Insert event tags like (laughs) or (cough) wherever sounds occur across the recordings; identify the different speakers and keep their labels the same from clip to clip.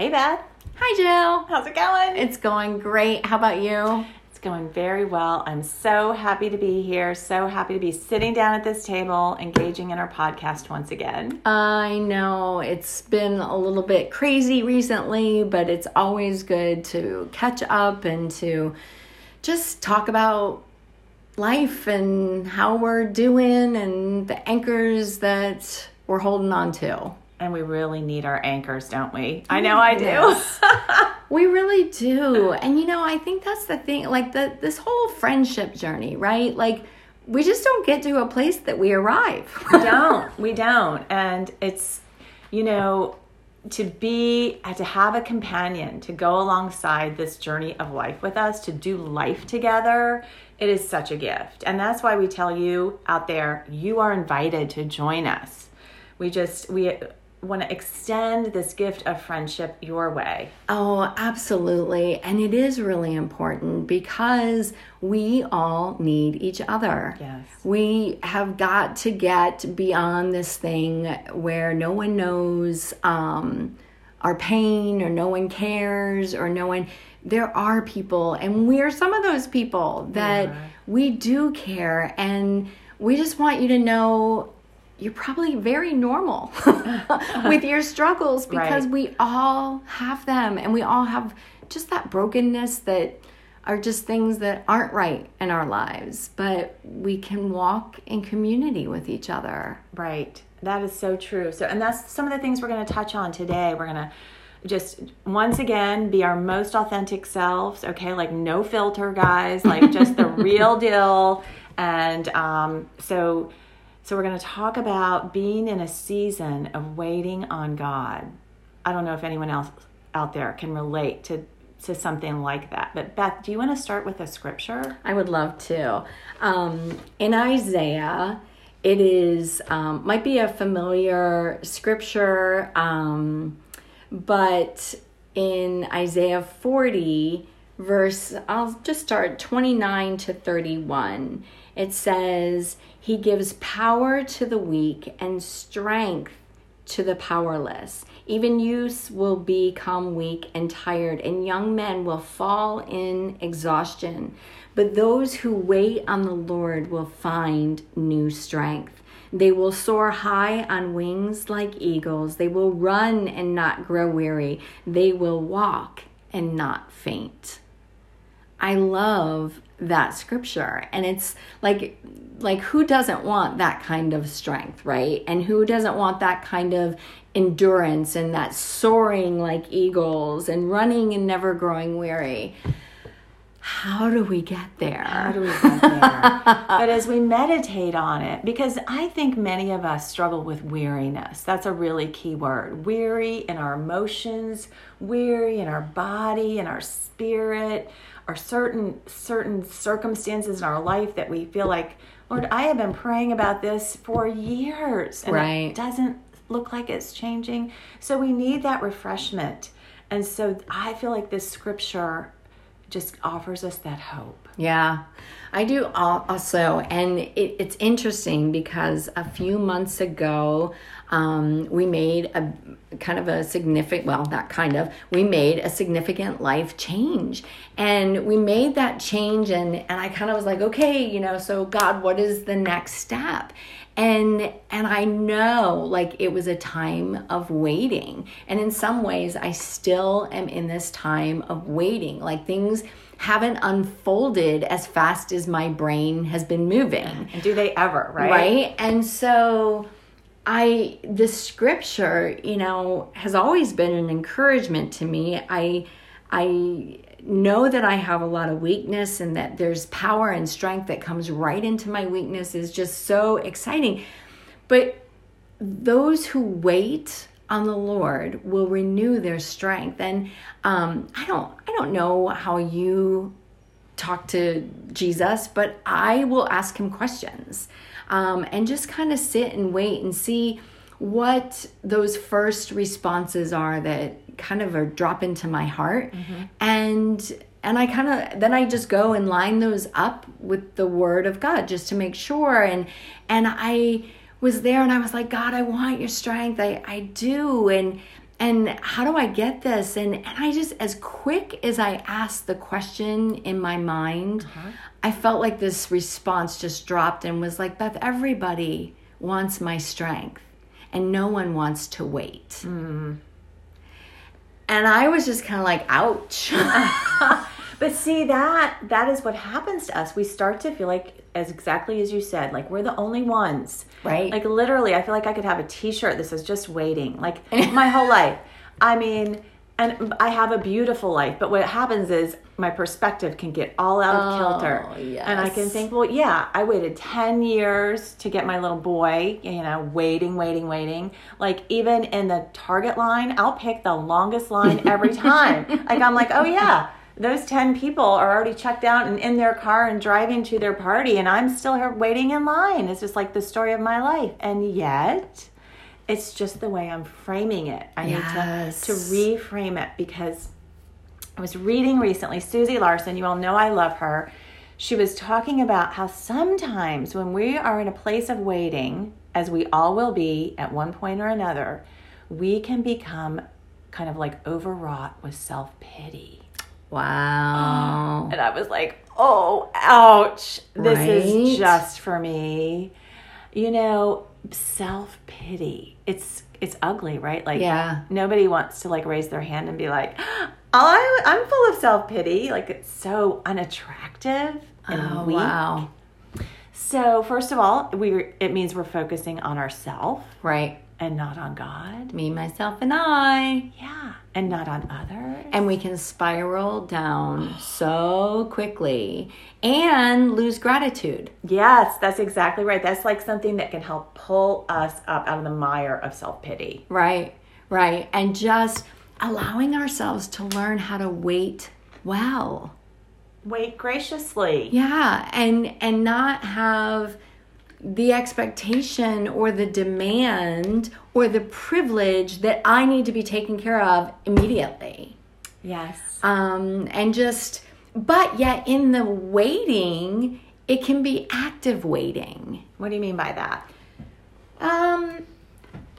Speaker 1: Hey, Beth.
Speaker 2: Hi, Jill.
Speaker 1: How's it going?
Speaker 2: It's going great. How about you?
Speaker 1: It's going very well. I'm so happy to be here. So happy to be sitting down at this table, engaging in our podcast once again.
Speaker 2: I know it's been a little bit crazy recently, but it's always good to catch up and to just talk about life and how we're doing and the anchors that we're holding on to.
Speaker 1: And we really need our anchors, don't we? I mm, know I do. Yes. (laughs)
Speaker 2: we really do. And you know, I think that's the thing, like the this whole friendship journey, right? Like we just don't get to a place that we arrive.
Speaker 1: we don't. We don't. And it's you know, to be uh, to have a companion to go alongside this journey of life with us to do life together it is such a gift and that's why we tell you out there you are invited to join us we just we want to extend this gift of friendship your way.
Speaker 2: Oh, absolutely. And it is really important because we all need each other.
Speaker 1: Yes.
Speaker 2: We have got to get beyond this thing where no one knows um, our pain or no one cares or no one. There are people, and we're some of those people that yeah. we do care. And we just want you to know you're probably very normal (laughs) (laughs) with your struggles because right. we all have them and we all have just that brokenness that are just things that aren't right in our lives, but we can walk in community with each other.
Speaker 1: Right. That is so true. So, and that's some of the things we're going to touch on today. We're going to just once again be our most authentic selves, okay? Like no filter, guys, like just the (laughs) real deal. And um, so, so, we're going to talk about being in a season of waiting on God. I don't know if anyone else out there can relate to to something like that. But Beth, do you want to start with a scripture?
Speaker 2: I would love to. Um, in Isaiah, it is um, might be a familiar scripture, um, but in Isaiah 40, verse, I'll just start 29 to 31. It says, He gives power to the weak and strength to the powerless. Even youths will become weak and tired, and young men will fall in exhaustion. But those who wait on the Lord will find new strength. They will soar high on wings like eagles. They will run and not grow weary. They will walk and not faint. I love that scripture. And it's like like who doesn't want that kind of strength right? And who doesn't want that kind of endurance and that soaring like eagles and running and never growing weary? How do we get there?
Speaker 1: How do we get there? (laughs) But as we meditate on it because i think many of us struggle with weariness. That's a really key word. Weary in our emotions weary in our body in our spirit are certain certain circumstances in our life that we feel like lord i have been praying about this for years and
Speaker 2: right.
Speaker 1: it doesn't look like it's changing. So we need that refreshment. And so i feel like this scripture just offers us that hope
Speaker 2: yeah i do also and it, it's interesting because a few months ago um, we made a kind of a significant, well, not kind of, we made a significant life change. And we made that change, and, and I kind of was like, okay, you know, so God, what is the next step? and and i know like it was a time of waiting and in some ways i still am in this time of waiting like things haven't unfolded as fast as my brain has been moving
Speaker 1: and do they ever right
Speaker 2: right and so I the scripture, you know, has always been an encouragement to me. I I know that I have a lot of weakness and that there's power and strength that comes right into my weakness is just so exciting. But those who wait on the Lord will renew their strength. And um, I don't I don't know how you talk to Jesus, but I will ask him questions um, and just kind of sit and wait and see what those first responses are that kind of are drop into my heart mm-hmm. and and I kind of then I just go and line those up with the word of God just to make sure and and I was there and I was like God I want your strength I I do and and how do I get this? And, and I just, as quick as I asked the question in my mind,
Speaker 1: Uh-huh.
Speaker 2: I felt like this response just dropped and was like, Beth, everybody wants my strength and no one wants to wait.
Speaker 1: Mm-hmm.
Speaker 2: And I was just kind of like, ouch. (laughs)
Speaker 1: But see that that is what happens to us. We start to feel like as exactly as you said, like we're the only ones.
Speaker 2: Right.
Speaker 1: Like literally, I feel like I could have a t-shirt that says just waiting. Like (laughs) my whole life. I mean, and I have a beautiful life, but what happens is my perspective can get all out of kilter.
Speaker 2: Oh,
Speaker 1: And I can think, well, yeah, I waited 10 years to get my little boy, you know, waiting, waiting, waiting. Like, even in the Target line, I'll pick the longest line every (laughs) time. like, I'm like, oh, yeah, those 10 people are already checked out and in their car and driving to their party, and I'm still here waiting in line. It's just like the story of my life. And yet, it's just the way I'm framing it. I
Speaker 2: Yes.
Speaker 1: need to, to reframe it because I was reading recently, Susie Larson, you all know I love her. She was talking about how sometimes when we are in a place of waiting, as we all will be at one point or another, we can become kind of like overwrought with self
Speaker 2: wow.
Speaker 1: And I was like, oh, ouch. This
Speaker 2: Right?
Speaker 1: is just for me. You know, self pity. It's it's ugly, right? Like
Speaker 2: Yeah.
Speaker 1: nobody wants to like raise their hand and be like, oh, I, I'm full of self pity. Like it's so unattractive and
Speaker 2: Oh,
Speaker 1: weak.
Speaker 2: wow.
Speaker 1: So first of all, we it means we're focusing on ourselves
Speaker 2: Right.
Speaker 1: And not on God.
Speaker 2: Me, myself, and I.
Speaker 1: Yeah, and not on others.
Speaker 2: And we can spiral down so quickly and lose gratitude.
Speaker 1: Yes, that's exactly right. That's like something that can help pull us up out of the mire of self pity.
Speaker 2: Right, right. And just allowing ourselves to learn how to wait well.
Speaker 1: Wait graciously.
Speaker 2: Yeah, and and not have the expectation or the demand or the privilege that I need to be taken care of immediately.
Speaker 1: Yes.
Speaker 2: Um, and just, but yet in the waiting, it can be active waiting.
Speaker 1: What do you mean by that?
Speaker 2: Um,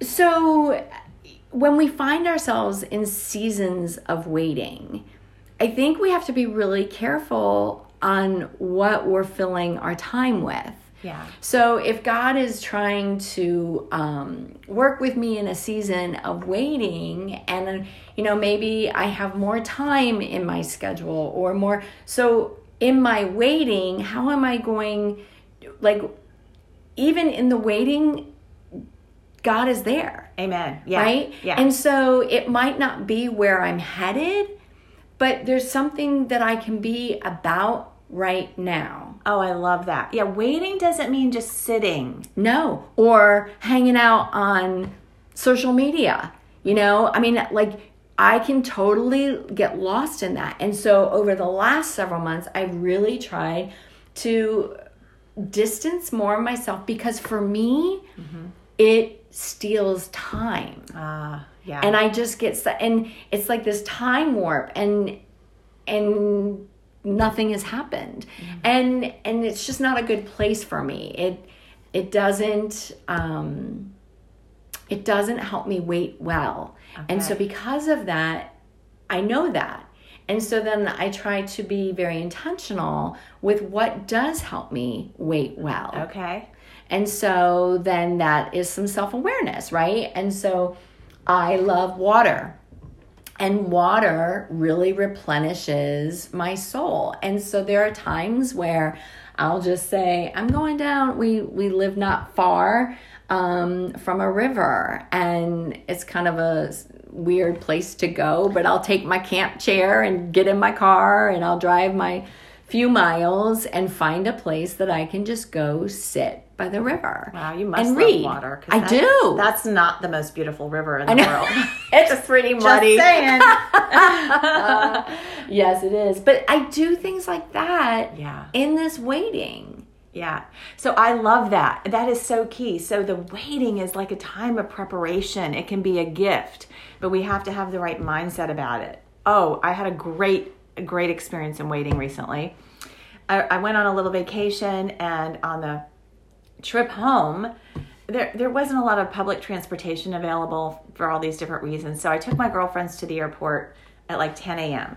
Speaker 2: so when we find ourselves in seasons of waiting, I think we have to be really careful on what we're filling our time with.
Speaker 1: Yeah.
Speaker 2: So if God is trying to um, work with me in a season of waiting, and you know maybe I have more time in my schedule or more, so in my waiting, how am I going? Like, even in the waiting, God is there,
Speaker 1: Amen. Yeah.
Speaker 2: right?
Speaker 1: Yeah.
Speaker 2: And so it might not be where I'm headed, but there's something that I can be about right now.
Speaker 1: Oh, I love that. Yeah. Waiting doesn't mean just sitting.
Speaker 2: No, or hanging out on social media. You know, I mean, like, I can totally get lost in that. And so, over the last several months, I've really tried to distance more of myself because for me, it steals time.
Speaker 1: Ah, yeah.
Speaker 2: And I just get, and it's like this time warp, and, and, nothing has happened. And and it's just not a good place for me. It it doesn't um it doesn't help me wait well. And so because of that i know that. And so then i try to be very intentional with what does help me wait well.
Speaker 1: Okay.
Speaker 2: and so then that is some self awareness, right? And so I love water. And water really replenishes my soul. And so there are times where I'll just say, I'm going down. We we live not far um, from a river, and it's kind of a weird place to go. But I'll take my camp chair and get in my car, and I'll drive my few miles and find a place that I can just go sit by the river.
Speaker 1: Wow, you must
Speaker 2: and
Speaker 1: love
Speaker 2: read.
Speaker 1: water.
Speaker 2: I
Speaker 1: that-
Speaker 2: do.
Speaker 1: That's not the most beautiful river in the world. (laughs) (laughs)
Speaker 2: it's a pretty
Speaker 1: Just
Speaker 2: muddy.
Speaker 1: saying. (laughs)
Speaker 2: yes, it is. But I do things like that
Speaker 1: yeah.
Speaker 2: in this waiting.
Speaker 1: Yeah. So I love that. That is so key. So the waiting is like a time of preparation. It can be a gift, but we have to have the right mindset about it. Oh, I had a great, a great experience in waiting recently. I, I went on a little vacation and on the trip home, there there wasn't a lot of public transportation available for all these different reasons. So I took my girlfriends to the airport at like 10 a.m.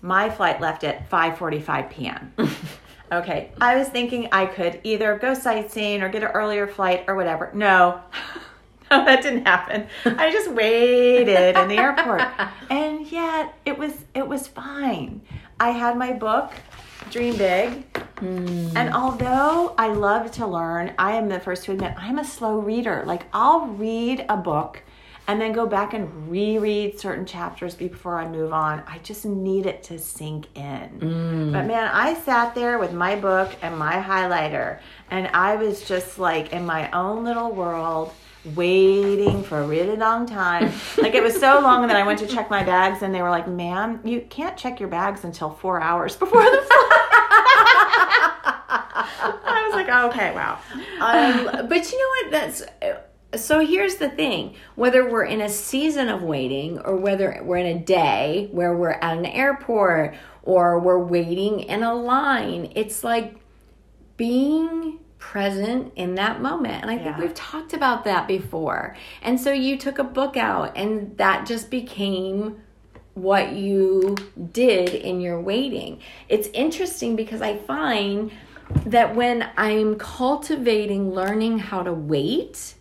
Speaker 1: My flight left at 5:45 p.m. (laughs) okay, I was thinking I could either go sightseeing or get an earlier flight or whatever. No. (laughs) (laughs) No, that didn't happen. I just waited in the airport. (laughs) And yet it was it was fine. I had my book, Dream Big. Hmm. And although I love to learn, I am the first to admit I'm a slow reader. Like I'll read a book and then go back and reread certain chapters before I move on. I just need it to sink in. Hmm. But man, I sat there with my book and my highlighter, and I was just like in my own little world. Waiting for a really long time. (laughs) Like it was so long and then I went to check my bags and they were like, ma'am, you can't check your bags until four hours before the flight. (laughs) I was like, oh, okay, wow.
Speaker 2: um, but you know what? That's so. Here's the thing: whether we're in a season of waiting, or whether we're in a day where we're at an airport, or we're waiting in a line, it's like being present in that moment. And I think
Speaker 1: Yeah.
Speaker 2: we've talked about that before. And so you took a book out, and that just became what you did in your waiting. It's interesting because I find that when I'm cultivating learning how to wait,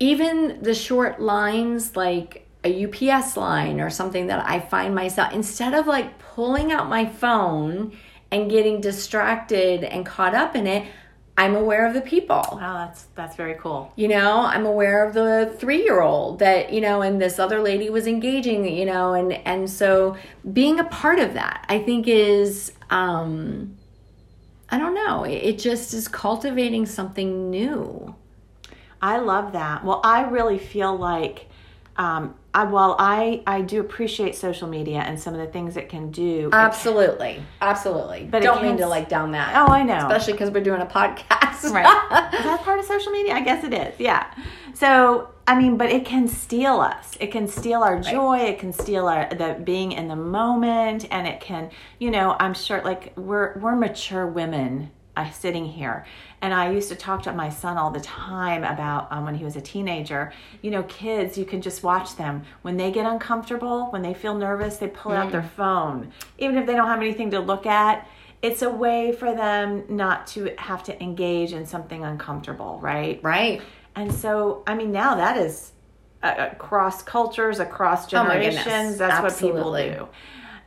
Speaker 2: even the short lines like a UPS line or something that I find myself instead of like pulling out my phone and getting distracted and caught up in it, I'm aware of the people
Speaker 1: Wow, that's that's very cool.
Speaker 2: you know i'm aware of the three year old that you know and this other lady was engaging you know and and so being a part of that i think is um i don't know it, it just is cultivating something new
Speaker 1: I love that. Well, I really feel like, um, I, while I I do appreciate social media and some of the things it can do.
Speaker 2: absolutely absolutely
Speaker 1: But
Speaker 2: don't mean to like down that
Speaker 1: oh, I know.
Speaker 2: especially because we're doing a podcast
Speaker 1: right. Is that part of social media? I guess it is. Yeah. So I mean, but it can steal us. It can steal our joy. It can steal our the being in the moment, and it can, you know, I'm sure like we're we're mature women. I sitting here, and I used to talk to my son all the time about um, when he was a teenager. You know, kids, you can just watch them when they get uncomfortable, when they feel nervous, they pull out their phone, even if they don't have anything to look at it's a way for them not to have to engage in something uncomfortable, right?
Speaker 2: right
Speaker 1: And so, I mean, now that is uh, across cultures, across
Speaker 2: Oh
Speaker 1: generations. That's
Speaker 2: Absolutely.
Speaker 1: what people do.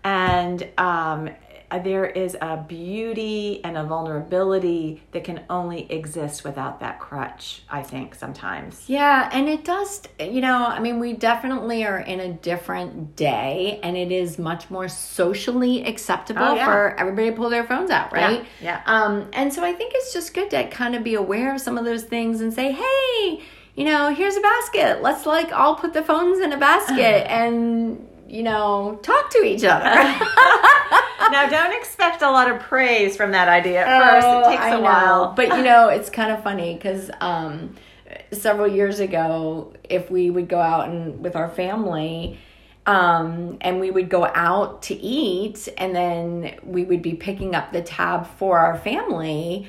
Speaker 1: And um, there is a beauty and a vulnerability that can only exist without that crutch, I think, sometimes.
Speaker 2: Yeah, and it does, you know, I mean, we definitely are in a different day and it is much more socially acceptable
Speaker 1: Oh, yeah.
Speaker 2: for everybody to pull their phones out, right?
Speaker 1: yeah.
Speaker 2: Um, and so I think it's just good to kind of be aware of some of those things and say, hey, you know, here's a basket. Let's like all put the phones in a basket (laughs) and, you know, talk to each other. (laughs)
Speaker 1: now, don't expect a lot of praise from that idea at first.
Speaker 2: Oh,
Speaker 1: It takes
Speaker 2: I
Speaker 1: a
Speaker 2: know.
Speaker 1: while.
Speaker 2: But you know, it's kind of funny because um, several years ago, if we would go out and with our family, um, and we would go out to eat, and then we would be picking up the tab for our family.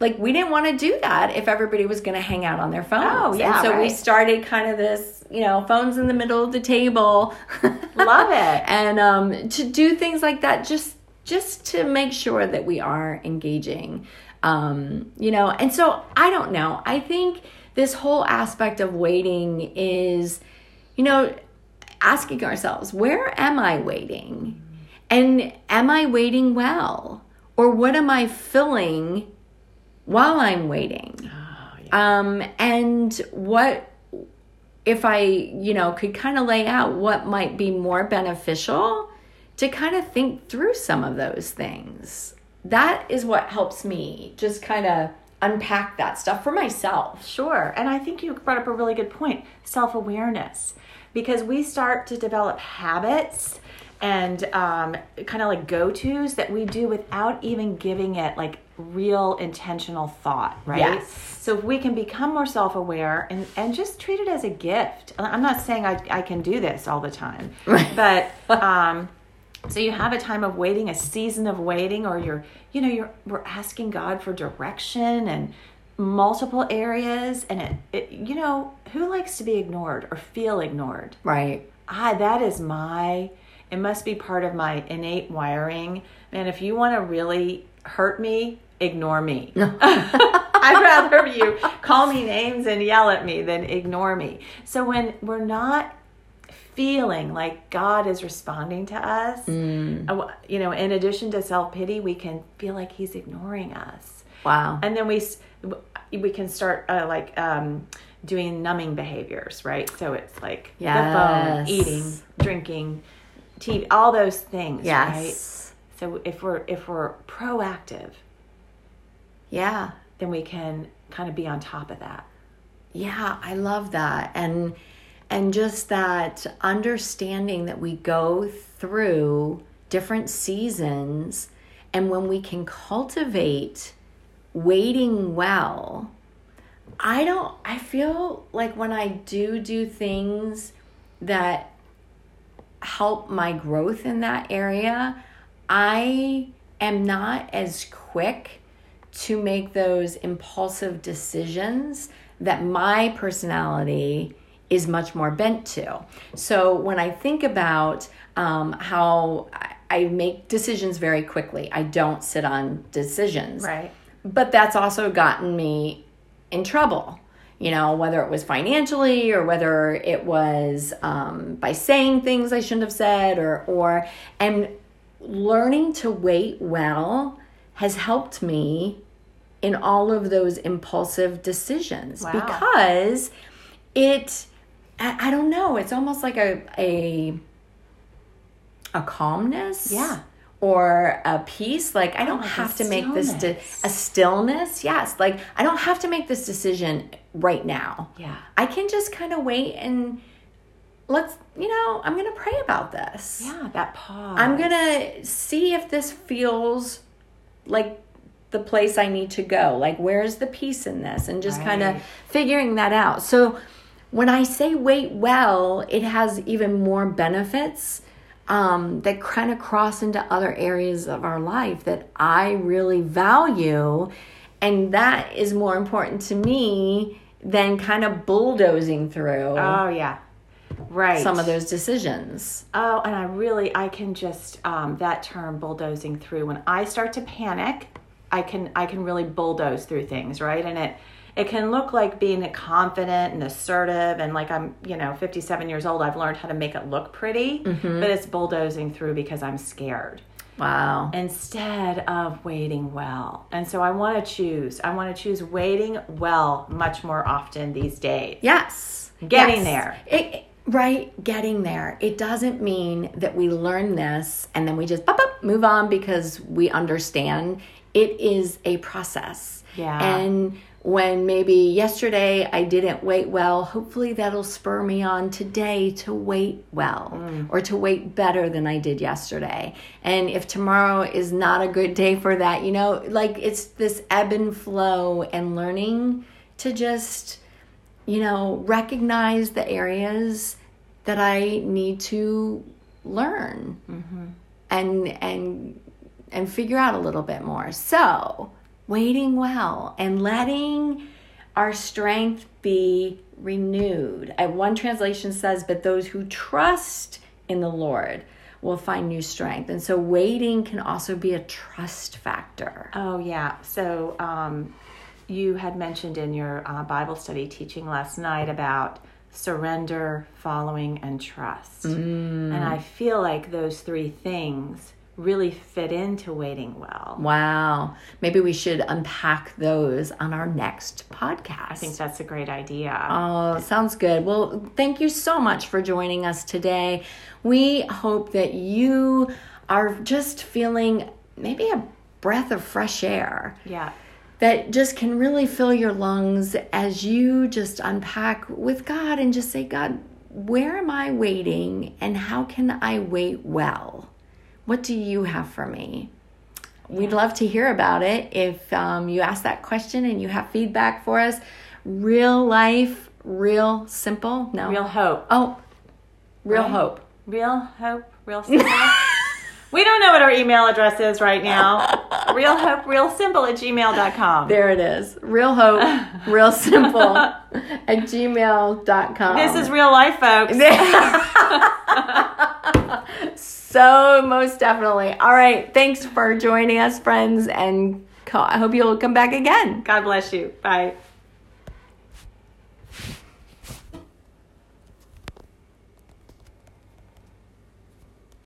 Speaker 2: Like we didn't want to do that if everybody was going to hang out on their phones.
Speaker 1: Oh, yeah,
Speaker 2: and so we started kind of this, you know, phones in the middle of the table.
Speaker 1: Love it. (laughs)
Speaker 2: and um, to do things like that just just to make sure that we are engaging um, you know and so i don't know. I think this whole aspect of waiting is you know asking ourselves where am i waiting? And am i waiting well? Or what am i filling while i'm waiting? Um, and what if I, you know, could kind of lay out what might be more beneficial to kind of think through some of those things. That is what helps me just kind of unpack that stuff for myself.
Speaker 1: Sure. And I think you brought up a really good point self awareness. Because we start to develop habits and um, kind of like go tos that we do without even giving it like real intentional thought, right?
Speaker 2: Yes.
Speaker 1: So if we can become more self aware and, and just treat it as a gift. I'm not saying I, I can do this all the time,
Speaker 2: Right.
Speaker 1: but um, so you have a time of waiting, a season of waiting, or you're, you know, you're we're asking God for direction and multiple areas and it, it you know who likes to be ignored or feel ignored?
Speaker 2: Right.
Speaker 1: ah that is my it must be part of my innate wiring. And if you want to really hurt me ignore me. (laughs) (laughs) I'd rather you call me names and yell at me than ignore me. So when we're not feeling like god is responding to us uh, you know in addition to self-pity we can feel like he's ignoring us
Speaker 2: Wow.
Speaker 1: and then we we can start uh, like um, doing numbing behaviors, right? So it's like the phone, eating, drinking, TV, all those things, right?
Speaker 2: yes.
Speaker 1: So if we're if we're proactive,
Speaker 2: Yeah.
Speaker 1: then we can kind of be on top of that.
Speaker 2: Yeah, I love that. And and just that understanding that we go through different seasons and when we can cultivate waiting well. I don't I feel like when I do do things that help my growth in that area, I am not as quick to make those impulsive decisions that my personality is much more bent to. So when I think about um, how I- make decisions very quickly, I don't sit on decisions
Speaker 1: Right.
Speaker 2: but that's also gotten me in trouble you know whether it was financially or whether it was um, by saying things i shouldn't have said or or and learning to wait well has helped me in all of those impulsive decisions
Speaker 1: Wow.
Speaker 2: because it I, I don't know. It's almost like a a a calmness
Speaker 1: Yeah.
Speaker 2: or a peace. Like i don't
Speaker 1: like
Speaker 2: have to make this de- a stillness. Yes. Like i don't have to make this decision right now.
Speaker 1: Yeah.
Speaker 2: i can just kind of wait and let's you know i'm gonna pray about this.
Speaker 1: Yeah. That pause.
Speaker 2: i'm gonna see if this feels like the place i need to go. Like where's the peace in this? And just kind of figuring that out. So when i say wait well it has even more benefits um, that kind of cross into other areas of our life that i really value and that is more important to me than kind of bulldozing through
Speaker 1: Oh yeah. Right.
Speaker 2: some of those decisions
Speaker 1: Oh, and I really I can just um, that term bulldozing through. When I start to panic, I can I can really bulldoze through things, right? And it it can look like being confident and assertive and like I'm you know 57 years old. I've learned how to make it look pretty, mm-hmm. but it's bulldozing through because I'm scared
Speaker 2: wow
Speaker 1: instead of waiting well. And so I want to choose. I want to choose waiting well much more often these days.
Speaker 2: Yes.
Speaker 1: Getting
Speaker 2: Yes.
Speaker 1: there.
Speaker 2: It, right, getting there. It doesn't mean that we learn this and then we just pop up, move on because we understand. It is a process.
Speaker 1: Yeah.
Speaker 2: And when maybe yesterday I didn't wait well, hopefully that'll spur me on today to wait well
Speaker 1: Mm.
Speaker 2: or to wait better than I did yesterday. And if tomorrow is not a good day for that, you know, like it's this ebb and flow and learning to just you know, recognize the areas that I need to learn and and and figure out a little bit more. So, waiting well and letting our strength be renewed. Uh, one translation says, "But those who trust in the Lord will find new strength." And so, waiting can also be a trust factor.
Speaker 1: Oh, yeah. So, um, you had mentioned in your uh, Bible study teaching last night about surrender, following, and trust. And I feel like those three things really fit into waiting well.
Speaker 2: Wow. Maybe we should unpack those on our next podcast.
Speaker 1: I think that's a great idea.
Speaker 2: Oh, sounds good. Well, thank you so much for joining us today. We hope that you are just feeling maybe a breath of fresh air
Speaker 1: yeah.
Speaker 2: that just can really fill your lungs as you just unpack with God and just say, God, where am I waiting and how can I wait well? What do you have for me? We'd love to hear about it. If um, you ask that question and you have feedback for us, real life, real simple. No,
Speaker 1: Real hope.
Speaker 2: Oh, real
Speaker 1: Right?
Speaker 2: hope.
Speaker 1: Real hope. Real simple. (laughs) we don't know what our email address is right now. real hope, real simple at gmail.com.
Speaker 2: There it is. Real hope, real (laughs) simple at gmail.com.
Speaker 1: This is real life, folks. (laughs)
Speaker 2: so, most definitely. All right. Thanks for joining us, friends. And I hope you'll come back again.
Speaker 1: God bless you. Bye.